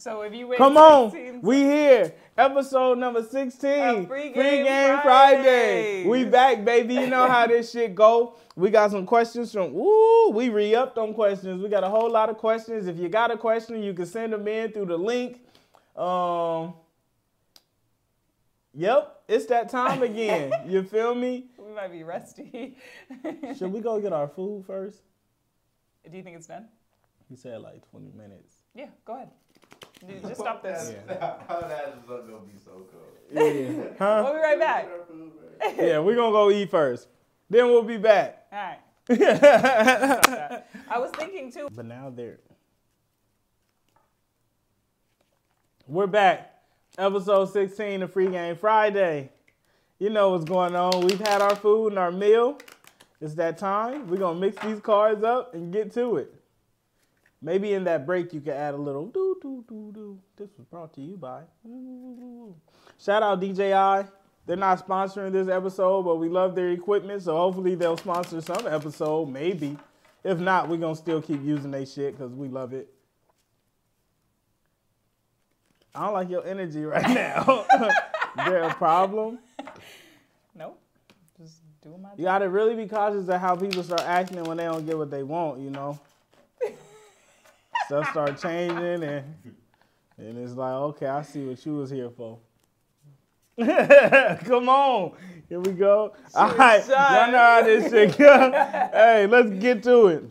So if you win Come on, 16 we here. Episode number 16. Of Free Game Friday. Fridays. We back, baby. You know how this shit go. We got some questions from, ooh, we re-upped on questions. We got a whole lot of questions. If you got a question, you can send them in through the link. Um, Yep, it's that time again. you feel me? we might be rusty. Should we go get our food first? Do you think it's done? He said like 20 minutes. Yeah, go ahead. Dude, Just stop this. How that is gonna be so cold. Yeah. huh? We'll be right back. Yeah, we're gonna go eat first. Then we'll be back. All right. I was thinking too. But now they're. We're back. Episode 16 of Free Game Friday. You know what's going on. We've had our food and our meal. It's that time. We're gonna mix these cards up and get to it. Maybe in that break you can add a little doo doo doo doo. This was brought to you by. Shout out DJI. They're not sponsoring this episode, but we love their equipment, so hopefully they'll sponsor some episode, maybe. If not, we're gonna still keep using their shit because we love it. I don't like your energy right now. Is there a problem? Nope. Just doing my You gotta really be cautious of how people start acting when they don't get what they want, you know. Stuff start changing and and it's like, okay, I see what you was here for. Come on. Here we go. All right. Y'all know how this shit go. hey, let's get to it.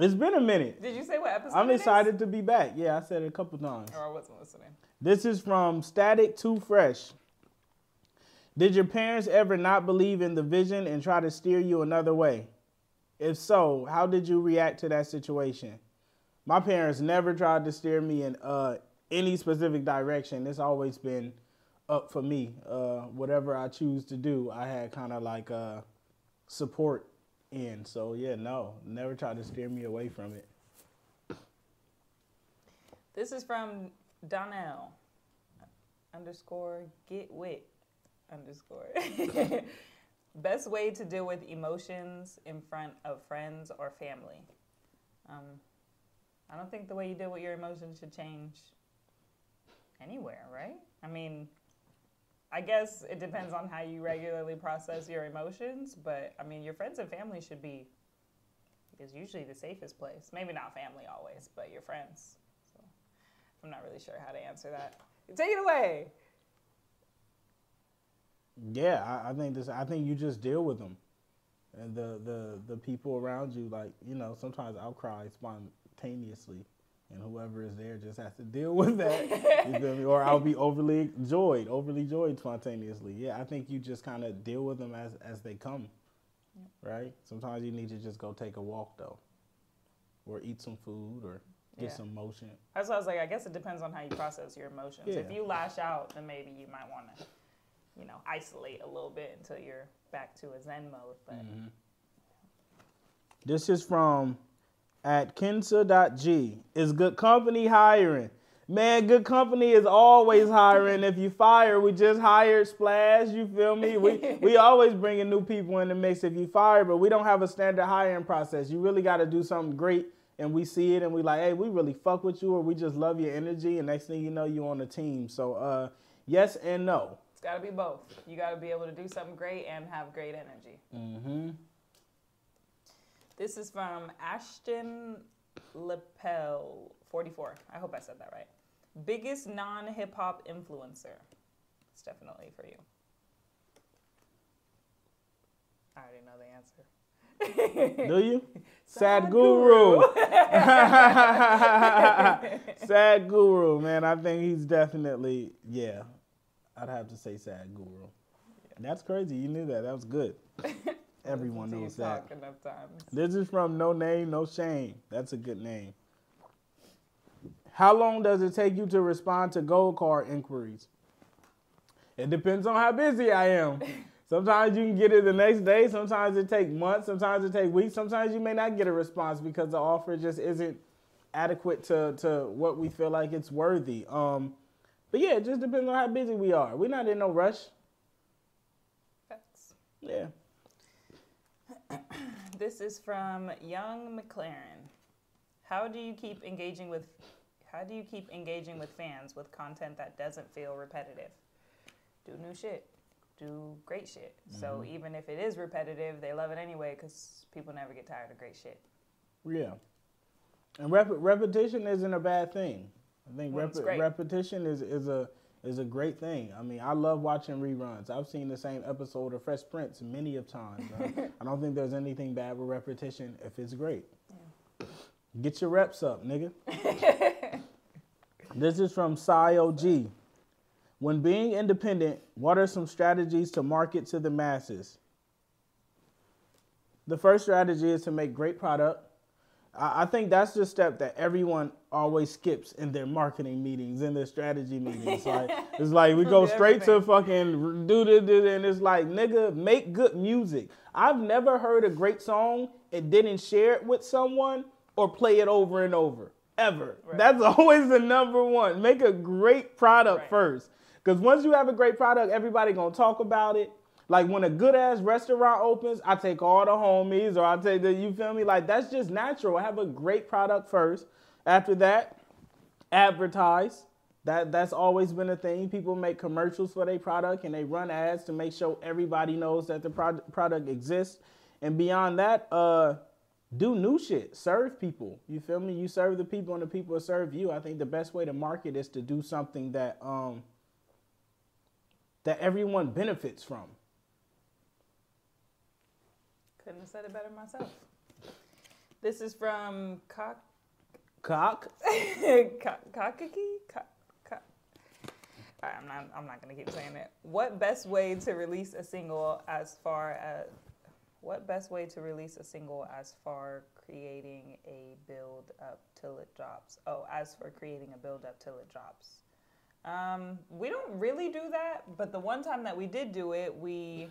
It's been a minute. Did you say what episode? I'm excited to be back. Yeah, I said it a couple times. Or I wasn't listening. This is from Static Too Fresh. Did your parents ever not believe in the vision and try to steer you another way? If so, how did you react to that situation? My parents never tried to steer me in uh, any specific direction. It's always been up for me. Uh, whatever I choose to do, I had kind of like uh, support in. So yeah, no, never tried to steer me away from it. This is from Donnell underscore get wit underscore. Best way to deal with emotions in front of friends or family. Um, I don't think the way you deal with your emotions should change anywhere, right? I mean, I guess it depends on how you regularly process your emotions, but I mean, your friends and family should be is usually the safest place. Maybe not family always, but your friends. So I'm not really sure how to answer that. Take it away. Yeah, I, I think this. I think you just deal with them, and the the the people around you. Like you know, sometimes I'll cry spontaneously, and whoever is there just has to deal with that. you feel me? Or I'll be overly joyed, overly joyed spontaneously. Yeah, I think you just kind of deal with them as as they come, right? Sometimes you need to just go take a walk though, or eat some food, or get Yeah. some motion. That's why I was like, I guess it depends on how you process your emotions. If you lash out, then maybe you might want to, you know, isolate a little bit until you're back to a Zen mode. But mm-hmm. This is from at Kinsa.g. Is good company hiring? Man, good company is always hiring. If you fire, we just hired Splash. You feel me? We we always bringing new people in the mix. If you fire, but we don't have a standard hiring process. You really got to do something great, and we see it, and we like, hey, we really fuck with you, or we just love your energy, and next thing you know, you on the team. So, uh, yes and no. it's got to be both. You got to be able to do something great and have great energy. Mm-hmm. This is from Ashton Lapel 44. I hope I said that right. Biggest non hip hop influencer. It's definitely for you. I already know the answer. Do you? Sadhguru. Sadhguru, man. I think he's definitely, yeah. I'd have to say Sadhguru. That's crazy. You knew that. That was good. Everyone knows that. This is from No Name, No Shame. That's a good name. How long does it take you to respond to gold card inquiries? It depends on how busy I am. Sometimes you can get it the next day. Sometimes it take months. Sometimes it take weeks. Sometimes you may not get a response because the offer just isn't adequate to, to what we feel like it's worthy. Um, but yeah, it just depends on how busy we are. We're not in no rush. Facts. Yeah. This is from Young McLaren. How do you keep engaging with How do you keep engaging with fans with content that doesn't feel repetitive? Do new shit. Do great shit. So mm-hmm. even if it is repetitive, they love it anyway because people never get tired of great shit. Yeah. And rep- repetition isn't a bad thing. I think rep- repetition is, is a is a great thing. I mean, I love watching reruns. I've seen the same episode of Fresh Prince many of times. I, I don't think there's anything bad with repetition if it's great. Get your reps up, nigga. this is from Sio G. When being independent, what are some strategies to market to the masses? The first strategy is to make great product. I think that's the step that everyone always skips in their marketing meetings, in their strategy meetings. Like it's like we go straight to fucking do this, do and it's like nigga, make good music. I've never heard a great song and didn't share it with someone or play it over and over ever. Right. That's always the number one. Make a great product Right. first, because once you have a great product, everybody gonna talk about it. Like when a good ass restaurant opens, I take all the homies or I take the you feel me? Like that's just natural. Have a great product first. After that, advertise. That that's always been a thing. People make commercials for their product and they run ads to make sure everybody knows that the product product exists. And beyond that, uh do new shit. Serve people. You feel me? You serve the people and the people serve you. I think the best way to market is to do something that um that everyone benefits from. Couldn't have said it better myself. This is from Cock. Cock. Ka- Kakaki? Ka- ka- All right, I'm not. I'm not gonna keep saying it. What best way to release a single as far as what best way to release a single as far creating a build up till it drops? Oh, as for creating a build up till it drops. Um, we don't really do that, but the one time that we did do it, we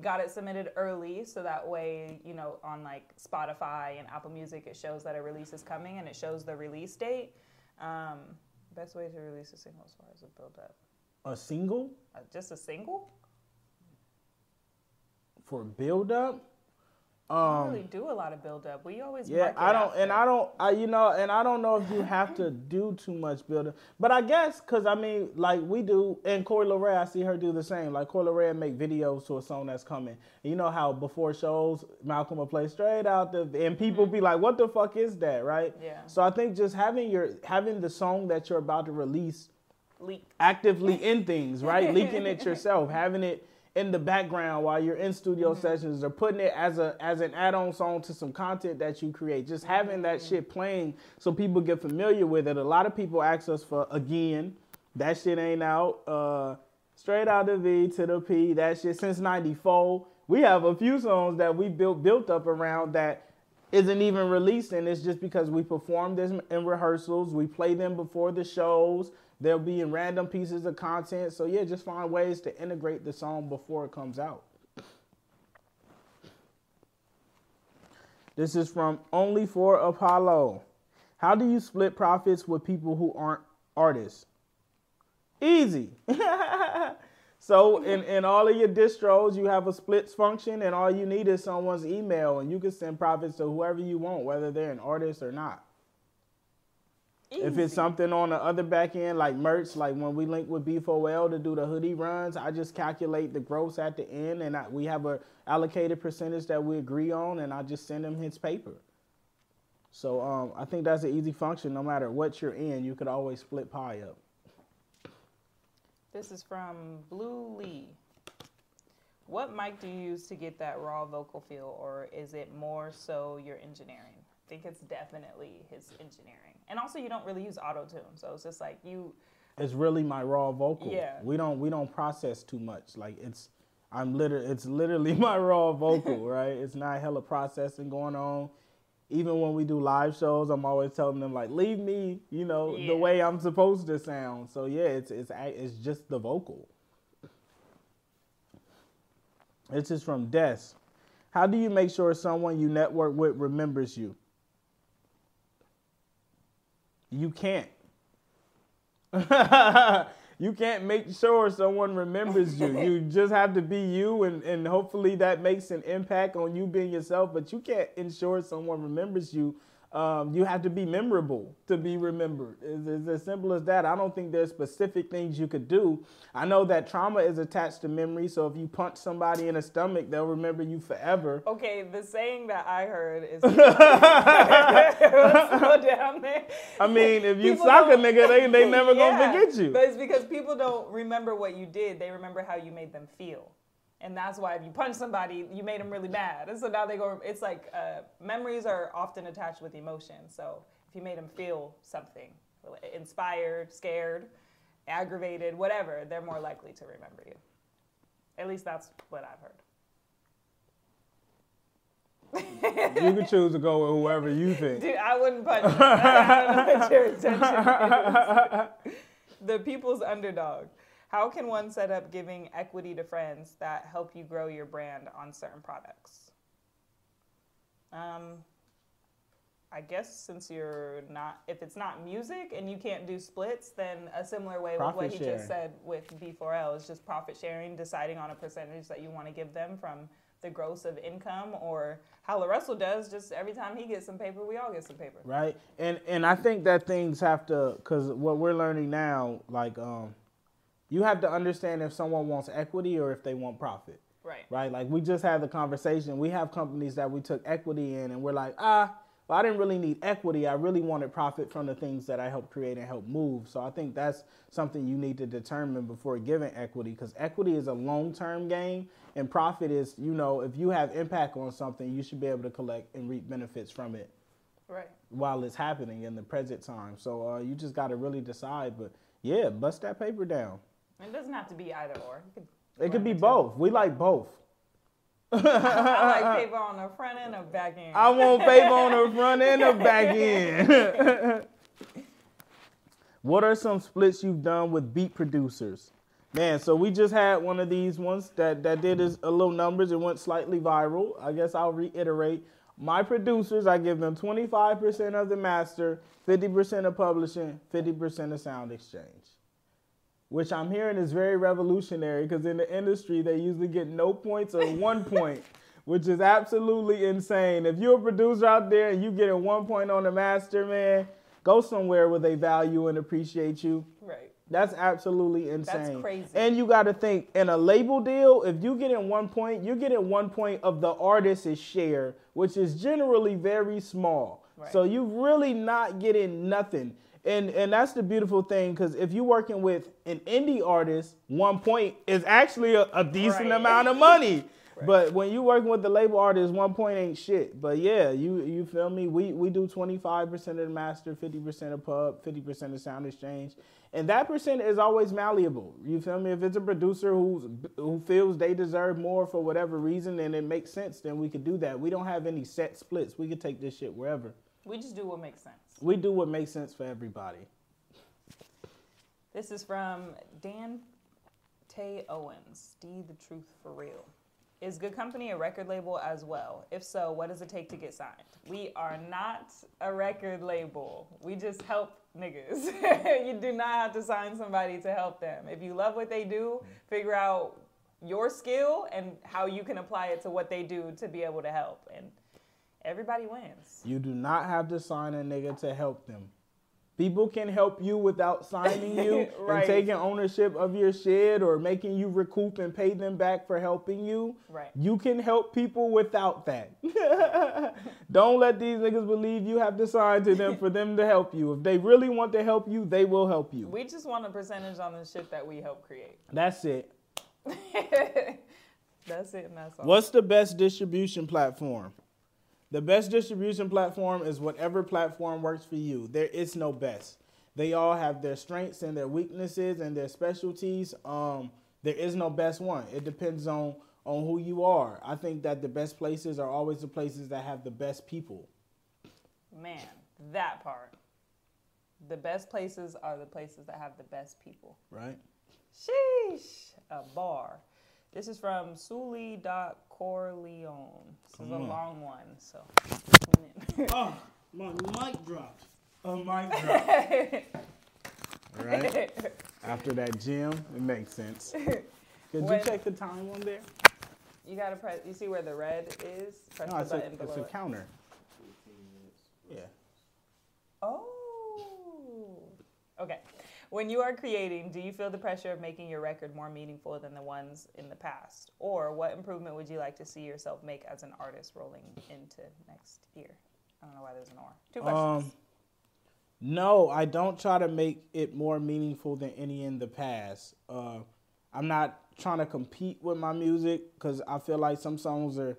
got it submitted early so that way, you know, on like Spotify and Apple Music, it shows that a release is coming and it shows the release date. Um, best way to release a single as far as a build up. A single Uh, just a single? for build up. We don't Um really do a lot of build up. We always Yeah, I don't, and. I don't, I you know, and I don't know if you have to do too much building, but I guess because I mean, like we do, and Corey LeRae, I see her do the same. Like Corey LeRae make videos to a song that's coming. And you know how before shows, Malcolm will play straight out the, and people be like, "What the fuck is that?" Right? Yeah. So I think just having your having the song that you're about to release leak. actively in things, right? Leaking it yourself, having it in the background while you're in studio sessions, or putting it as a as an add-on song to some content that you create. Just having that shit playing so people get familiar with it. A lot of people ask us for again, that shit ain't out. Uh, straight out the V to the P. That shit since '94. We have a few songs that we built built up around that isn't even released and it's just because we perform them in rehearsals. We play them before the shows. They'll be in random pieces of content. So yeah just find ways to integrate the song before it comes out. This is from only for apollo. How do you split profits with people who aren't artists? Easy So in, in all of your distros, you have a splits function, and all you need is someone's email, and you can send profits to whoever you want, whether they're an artist or not. Easy. If it's something on the other back end, like merch, like when we link with B4L to do the hoodie runs, I just calculate the gross at the end, and I, we have a allocated percentage that we agree on, and I just send him his paper. So um, I think that's an easy function. No matter what you're in, you could always split pie up. This is from Blue Lee. What mic do you use to get that raw vocal feel, or is it more so your engineering? I think it's definitely his engineering. And also, you don't really use auto tune, so it's just like you. it's really my raw vocal. Yeah. We don't we don't process too much. Like it's I'm literally it's literally my raw vocal, right? It's not hella processing going on. Even when we do live shows, I'm always telling them like, leave me, you know, Yeah. the way I'm supposed to sound. So yeah, it's it's it's just the vocal. This is from Des. How do you make sure someone you network with remembers you? You can't. you can't make sure someone remembers you. You just have to be you, and, and hopefully that makes an impact on you being yourself. But you can't ensure someone remembers you Um, you have to be memorable to be remembered. It's, it's as simple as that. I don't think there's specific things you could do. I know that trauma is attached to memory, so if you punch somebody in the stomach, they'll remember you forever. Okay, the saying that I heard is go down there. I mean, if you People sock a nigga, they they never Yeah, gonna forget you. But it's because people don't remember what you did; they remember how you made them feel, and that's why if you punch somebody, you made them really mad, and so now they go. It's like uh, memories are often attached with emotion. So if you made them feel something, inspired, scared, aggravated, whatever, they're more likely to remember you. At least that's what I've heard. You can choose to go with whoever you think. Dude, I wouldn't punch. I don't know what your intention is. The people's underdog. How can one set up giving equity to friends that help you grow your brand on certain products? Um, I guess since you're not, if it's not music and you can't do splits, then a similar way with what Profit he just said with B4L is just profit sharing, deciding on a percentage that you want to give them from the gross of income, or how Russell does. Just every time he gets some paper, we all get some paper. right and and i think that things have to because what we're learning now like um you have to understand if someone wants equity or if they want profit Right. right like we just had the conversation we have companies that we took equity in and we're like ah well, i didn't really need equity i really wanted profit from the things that i helped create and help move so i think that's something you need to determine before giving equity because equity is a long-term game and profit is you know if you have impact on something you should be able to collect and reap benefits from it Right. while it's happening in the present time. So uh, you just got to really decide. But yeah, bust that paper down. It doesn't have to be either or. It could, It could be both. We like both. I like paper on the front end or back end. I want paper on the front end and the back end. what are some splits you've done with beat producers? Man, so we just had one of these ones that, that did his, a little numbers. It went slightly viral. I guess I'll reiterate. My producers, I give them 25% of the master, 50% of publishing, 50% of sound exchange. Which I'm hearing is very revolutionary because in the industry, they usually get no points or one point, which is absolutely insane. If you're a producer out there and you getting one point on the master, man, go somewhere where they value and appreciate you. right. That's absolutely insane. That's crazy. And you got to think in a label deal, if you get in one point, you're getting one point of the artist's share, which is generally very small. Right. So you're really not getting nothing. And and that's the beautiful thing because if you're working with an indie artist, one point is actually a, a decent Right. amount of money. But when you're working with the label artist, one point ain't shit. But yeah, you you feel me? We we do 25% of the master, 50% of pub, 50% of sound exchange. And that percent is always malleable. You feel me? If it's a producer who's who feels they deserve more for whatever reason and it makes sense, then we could do that. We don't have any set splits. We could take this shit wherever. We just do what makes sense. We do what makes sense for everybody. This is from Dan Tay Owens. D the truth for real. Is Good Company a record label as well? If so, what does it take to get signed? We are not a record label. We just help niggas. you do not have to sign somebody to help them. If you love what they do, figure out your skill and how you can apply it to what they do to be able to help. And everybody wins. You do not have to sign a nigga to help them. People can help you without signing you Right. and taking ownership of your shit or making you recoup and pay them back for helping you. Right. You can help people without that. Don't let these niggas believe you have to sign to them for them to help you. If they really want to help you, they will help you. We just want a percentage on the shit that we help create. That's it. that's it and that's all. What's the best distribution platform? The best distribution platform is whatever platform works for you. There is no best. They all have their strengths and their weaknesses and their specialties. Um, there is no best one. It depends on on who you are. I think that the best places are always the places that have the best people. Man, that part. The best places are the places that have the best people. Right? Sheesh, a bar. This is from Suli.Corleone. This Come is a on. long one, so. oh, my mic dropped. A mic drop. right? After that gym, it makes sense. Could when, you check the time on there? You gotta press. You see where the red is? Press no, the button a, below. It's a counter. Yeah. Oh. Okay. When you are creating, do you feel the pressure of making your record more meaningful than the ones in the past? Or what improvement would you like to see yourself make as an artist rolling into next year? I don't know why there's an or. Two questions. Um, no, I don't try to make it more meaningful than any in the past. Uh, I'm not trying to compete with my music because I feel like some songs are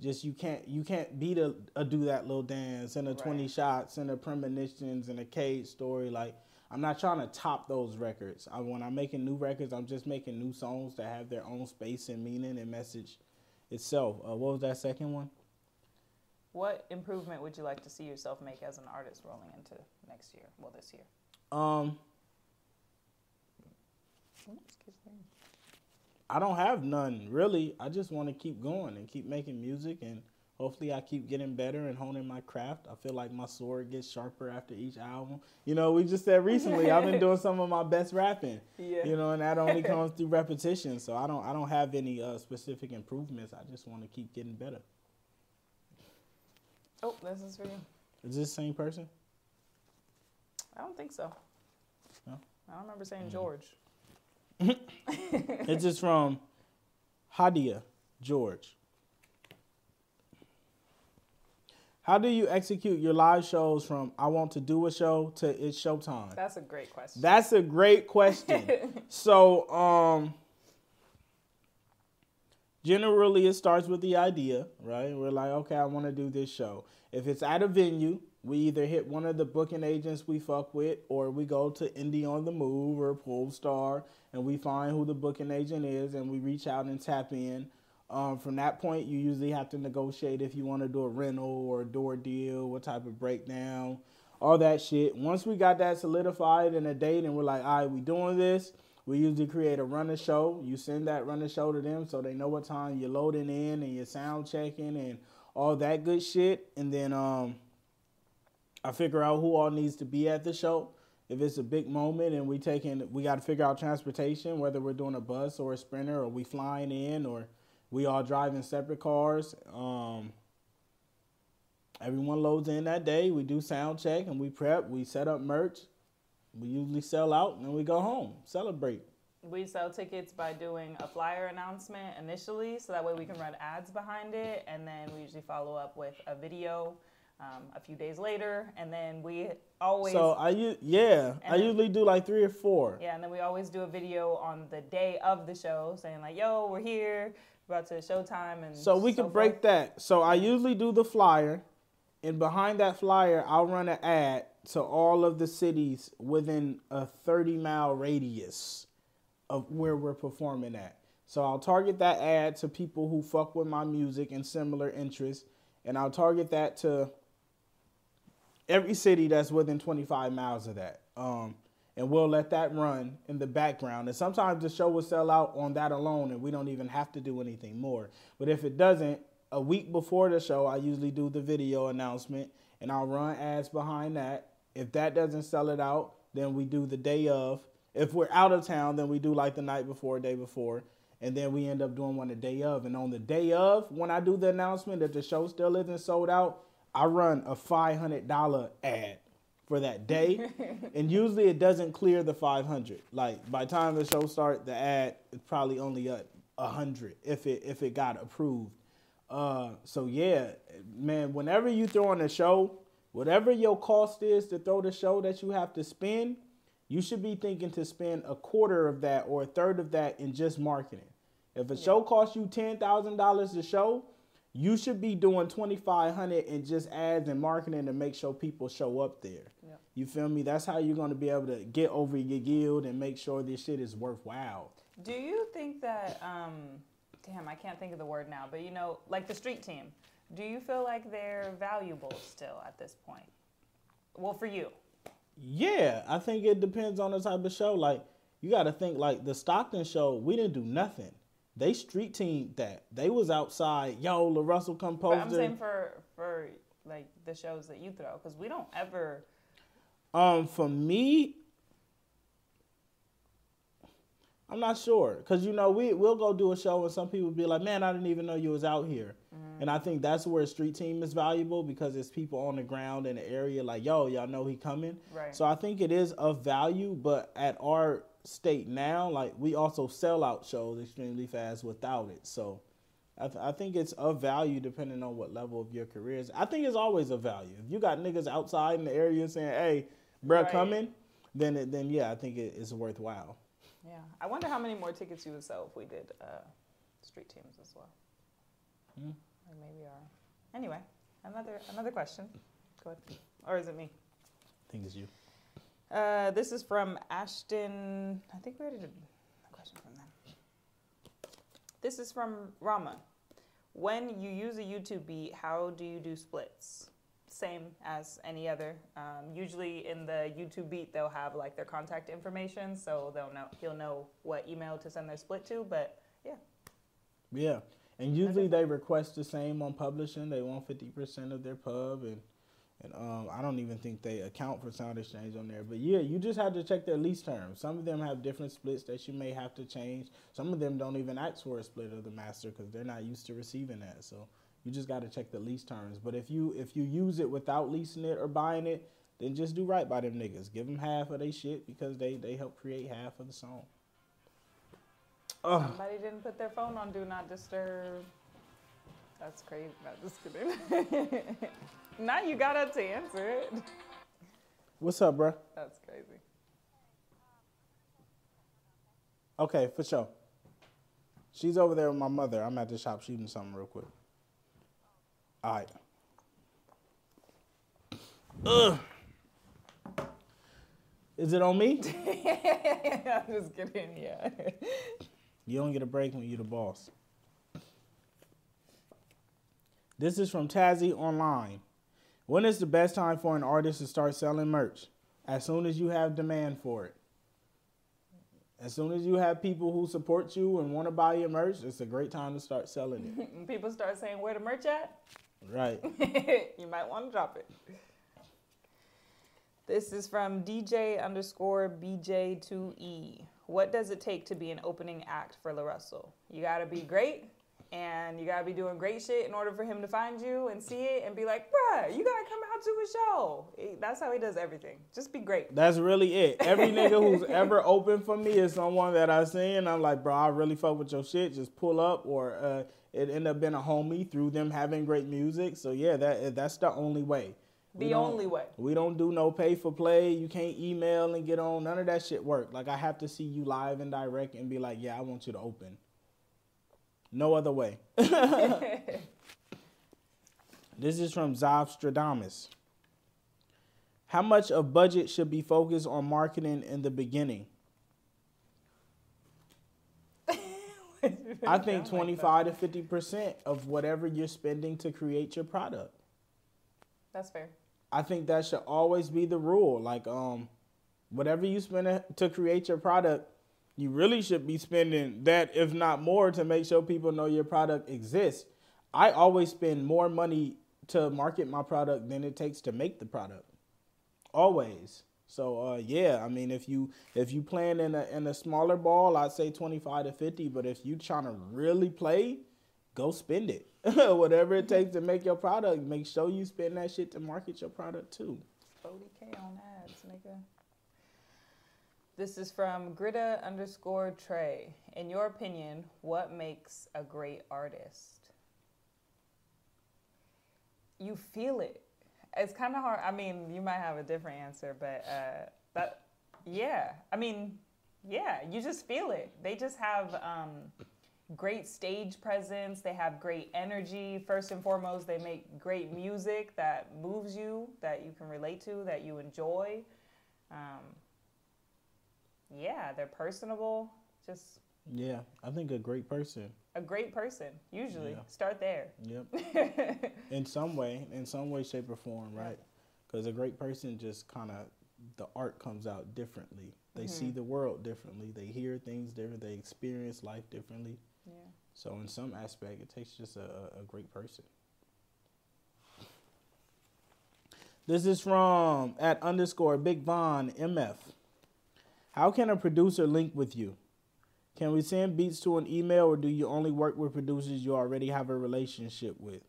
just you can't you can't beat a, a do that little dance and a Right. 20 shots and a premonitions and a cage story like i'm not trying to top those records I, when i'm making new records i'm just making new songs that have their own space and meaning and message itself uh, what was that second one what improvement would you like to see yourself make as an artist rolling into next year? Well, this year. um Ooh, excuse me. i don't have none really i just want to keep going and keep making music and hopefully i keep getting better and honing my craft i feel like my sword gets sharper after each album you know we just said recently i've been doing some of my best rapping Yeah. you know and that only comes through repetition so i don't i don't have any uh, specific improvements i just want to keep getting better Oh, this is for you. is this the same person I don't think so. No? I don't remember saying Mm. George. it's just from hadia george how do you execute your live shows from i want to do a show to it's showtime That's a great question. That's a great question. so, um, generally it starts with the idea, right? We're like, okay, I want to do this show. If it's at a venue, we either hit one of the booking agents we fuck with, or we go to Indie on the Move or Pool Pollstar, and we find who the booking agent is, and we reach out and tap in. Um, from that point, you usually have to negotiate if you want to do a rental or a door deal, what type of breakdown, all that shit. Once we got that solidified in a date, and we're like, all right, we doing this. We usually create a runner show. You send that runner show to them so they know what time you're loading in and you're sound checking and all that good shit. And then um, I figure out who all needs to be at the show. If it's a big moment and we taking, we got to figure out transportation, whether we're doing a bus or a sprinter, or we flying in, or we all driving separate cars. Um, everyone loads in that day. We do sound check and we prep. We set up merch. We usually sell out and then we go home celebrate. We sell tickets by doing a flyer announcement initially, so that way we can run ads behind it, and then we usually follow up with a video um, a few days later, and then we always So I u- yeah, I then- usually do like three or four. yeah, and then we always do a video on the day of the show, saying like, "Yo, we're here, about to showtime," and So we can break forth. that. So I usually do the flyer, and behind that flyer, I'll run an ad to all of the cities within a 30 mile radius of where we're performing at. So I'll target that ad to people who fuck with my music and similar interests, and I'll target that to every city that's within 25 miles of that. Um, and we'll let that run in the background. And sometimes the show will sell out on that alone, and we don't even have to do anything more. But if it doesn't, a week before the show, I usually do the video announcement, and I'll run ads behind that. If that doesn't sell it out, then we do the day of. If we're out of town, then we do like the night before, day before, and then we end up doing one the day of. And on the day of, when I do the announcement that the show still isn't sold out, I run a five hundred dollar ad for that day, and usually it doesn't clear the five hundred. Like by the time the show start, the ad is probably only a a hundred if it if it got approved. Uh, so yeah, man. Whenever you throw on a show, whatever your cost is to throw the show that you have to spend, you should be thinking to spend a quarter of that or a third of that in just marketing. If a show costs you ten thousand dollars to show, you should be doing twenty five hundred in just ads and marketing to make sure people show up there. You feel me? That's how you're gonna be able to get over your yield and make sure this shit is worthwhile. Do you think that, um, damn, I can't think of the word now, but you know, like the street team, do you feel like they're valuable still at this point? Well, for you. Yeah, I think it depends on the type of show. Like you got to think like the Stockton show, we didn't do nothing. They street teamed that. They was outside. Yo, La Russell But I'm composed saying for for like the shows that you throw, because we don't ever. Um, for me, I'm not sure because you know we we'll go do a show and some people be like, "Man, I didn't even know you was out here," and I think that's where a street team is valuable because it's people on the ground in the area like, "Yo, y'all know he coming." Right. So I think it is of value, but at our state now, like we also sell out shows extremely fast without it. So I, th- I think it's of value depending on what level of your career is. I think it's always of value. If you got niggas outside in the area saying, "Hey, bruh, Right. coming," then it, then yeah, I think it is worthwhile. Yeah. I wonder how many more tickets you would sell if we did uh, street teams as well. Hmm. Or maybe are. Anyway, another another question. Go ahead. Or is it me? I think it's you. Uh, this is from Ashton. I think we already did a question from them. This is from Rama. When you use a YouTube beat, how do you do splits? Same as any other. Um, usually in the YouTube beat, they'll have like their contact information, so they'll know he'll know what email to send their split to. But yeah, Yeah, and usually they request the same on publishing. They want fifty percent of their pub, and and um, I don't even think they account for Sound Exchange on there. But yeah, you just have to check their lease terms. Some of them have different splits that you may have to change. Some of them don't even ask for a split of the master because they're not used to receiving that. So you just got to check the lease terms. But if you if you use it without leasing it or buying it, then just do right by them niggas. Give them half of their shit because they they help create half of the song. Oh. somebody didn't put their phone on do not disturb. That's crazy. Not just kidding. now you got up to answer it. What's up, bruh? That's crazy. Okay, for sure. She's over there with my mother. I'm at the shop shooting something real quick. All right. Ugh. Is it on me? I'm just kidding. Yeah. You don't get a break when you're the boss. This is from Tazzy Online. When is the best time for an artist to start selling merch? As soon as you have demand for it. As soon as you have people who support you and want to buy your merch, it's a great time to start selling it. When people start saying where the merch at, Right. you might want to drop it. This is from DJ underscore BJ2E. What does it take to be an opening act for La Russell? You gotta be great, and you gotta be doing great shit in order for him to find you and see it and be like, bruh, you gotta come out to a show. That's how he does everything. Just be great. That's really it. Every nigga who's ever opened for me is someone that I seen. I'm like, bro, I really fuck with your shit. Just pull up, or uh, it ended up being a homie through them having great music. So yeah, that that's the only way. We The only way. We don't do no pay for play. You can't email and get on. None of that shit work. Like I have to see you live and direct and be like, yeah, I want you to open. No other way. this is from Zobstradamus. How much of budget should be focused on marketing in the beginning? I think 25 to 50% of whatever you're spending to create your product. That's fair. I think that should always be the rule. Like, um, whatever you spend to create your product, you really should be spending that, if not more, to make sure people know your product exists. I always spend more money to market my product than it takes to make the product. Always. So uh, yeah, I mean, if you if you playing in a in a smaller ball, I'd say twenty five to fifty. But if you trying to really play, go spend it. Whatever it takes to make your product, make sure you spend that shit to market your product too. 40k on ads, nigga. This is from Grita underscore Trey. In your opinion, what makes a great artist? You feel it. It's kind of hard. I mean, you might have a different answer, but uh, that, yeah. I mean, yeah. You just feel it. They just have um, great stage presence. They have great energy. First and foremost, they make great music that moves you, that you can relate to, that you enjoy. Um, yeah, they're personable. Just Yeah, I think a great person. A great person. Usually, Yeah. start there. Yep. in some way, in some way, shape, or form, right? Because a great person just kind of the art comes out differently. They see mm-hmm. the world differently. They hear things different. They experience life differently. Yeah. So in some aspect, it takes just a, a- great person. This is from at underscore Big Von MF. How can a producer link with you? Can we send beats to an email or do you only work with producers you already have a relationship with?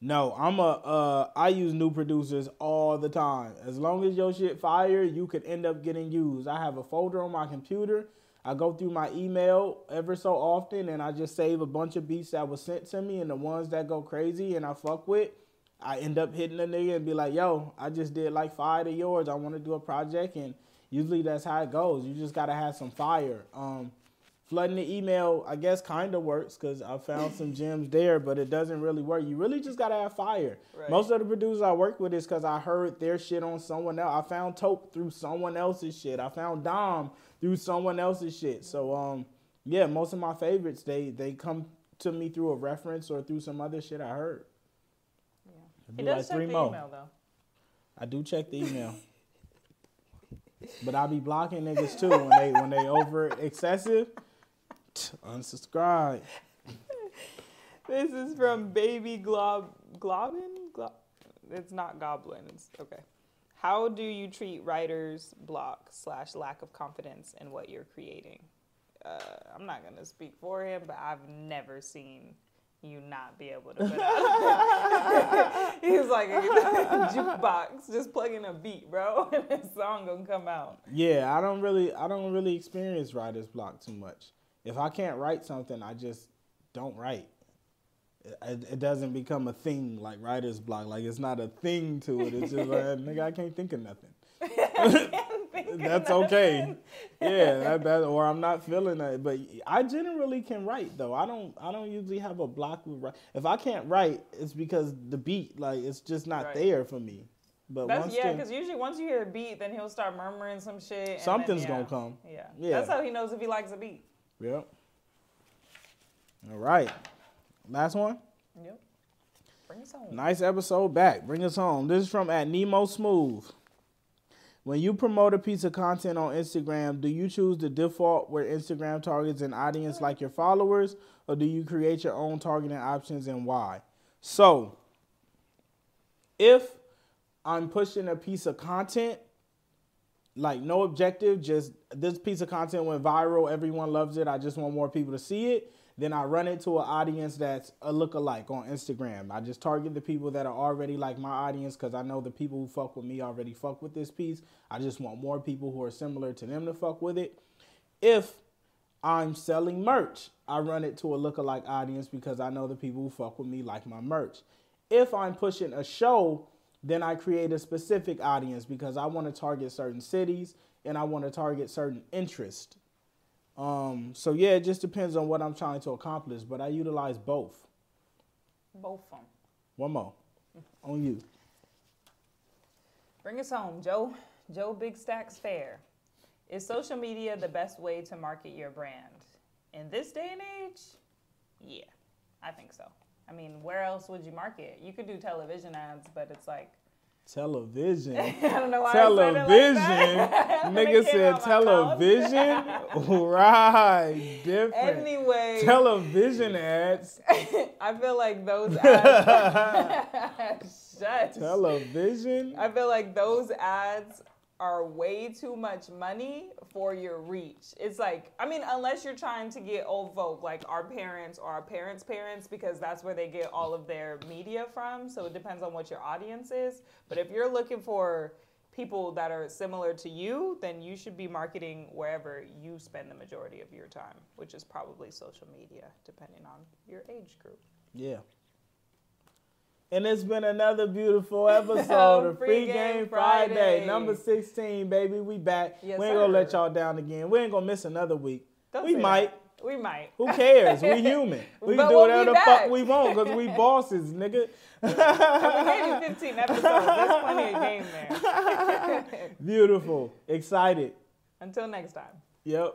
No, I'm a uh I use new producers all the time. As long as your shit fire, you could end up getting used. I have a folder on my computer. I go through my email ever so often and I just save a bunch of beats that was sent to me and the ones that go crazy and I fuck with. I end up hitting a nigga and be like, yo, I just did like five of yours. I want to do a project and usually that's how it goes. You just gotta have some fire. Um flooding the email, I guess, kind of works because I found some gems there, but it doesn't really work. You really just gotta have fire. Right. Most of the producers I work with is because I heard their shit on someone else. I found Tope through someone else's shit. I found Dom through someone else's shit. So um, yeah, most of my favorites they they come to me through a reference or through some other shit I heard. Yeah. He be does like check three the more. email though. I do check the email. but I be blocking niggas too when they when they over excessive. Unsubscribe. This is from Baby Glob Globin. Glo- it's not Goblin. It's okay. How do you treat writers' block slash lack of confidence in what you're creating? Uh, I'm not gonna speak for him, but I've never seen you not be able to put out. He's like a jukebox, just plugging a beat, bro, and the song gonna come out. Yeah, I don't really I don't really experience writer's block too much. If I can't write something, I just don't write. It, it doesn't become a thing like writer's block. Like it's not a thing to it. It's just like nigga, I can't think of nothing. That's okay. Yeah, that, that or I'm not feeling that. But I generally can write though. I don't I don't usually have a block with write. If I can't write, it's because the beat like it's just not Right. there for me. But That's once yeah, because usually once you hear a beat, then he'll start murmuring some shit. and then, Something's yeah. gonna come. Yeah. Yeah. that's how he knows if he likes a beat. Yep. All right. Last one. Yep. Bring us home. Nice episode back. Bring us home. This is from at Nemo Smooth. When you promote a piece of content on Instagram, do you choose the default where Instagram targets an audience like your followers, or do you create your own targeting options and why? So, if I'm pushing a piece of content, like no objective, just this piece of content went viral, everyone loves it, I just want more people to see it, then I run it to an audience that's a lookalike on Instagram. I just target the people that are already like my audience because I know the people who fuck with me already fuck with this piece. I just want more people who are similar to them to fuck with it. If I'm selling merch, I run it to a lookalike audience because I know the people who fuck with me like my merch. If I'm pushing a show, then I create a specific audience because I want to target certain cities and I want to target certain interests. Um, so yeah, it just depends on what I'm trying to accomplish, but I utilize both. Both of them. One more on you. Bring us home, Joe. Joe Big Stacks Fair. Is social media the best way to market your brand? In this day and age, yeah, I think so. I mean, where else would you market? You could do television ads, but it's like, Television. I don't know why I said it like television. that. Nigga said out my mouth. television. right. Different. Anyway, Television ads. I feel like those ads. Shut. Television. I feel like those ads are way too much money for your reach. It's like, I mean, unless you're trying to get old folk like our parents or our parents' parents, because that's where they get all of their media from. So it depends on what your audience is. But if you're looking for people that are similar to you, then you should be marketing wherever you spend the majority of your time, which is probably social media, depending on your age group. Yeah. And it's been another beautiful episode of Free Free Game Game Friday, Friday. number 16, baby. We back. Yes, we ain't gonna let y'all down again. We ain't gonna miss another week. Don't we might. that. We might. Who cares? We human. We But can do we'll whatever the back. fuck we want because we bosses, nigga. we gave you 15 episodes. That's plenty of game there. Beautiful. Excited. Until next time. Yep.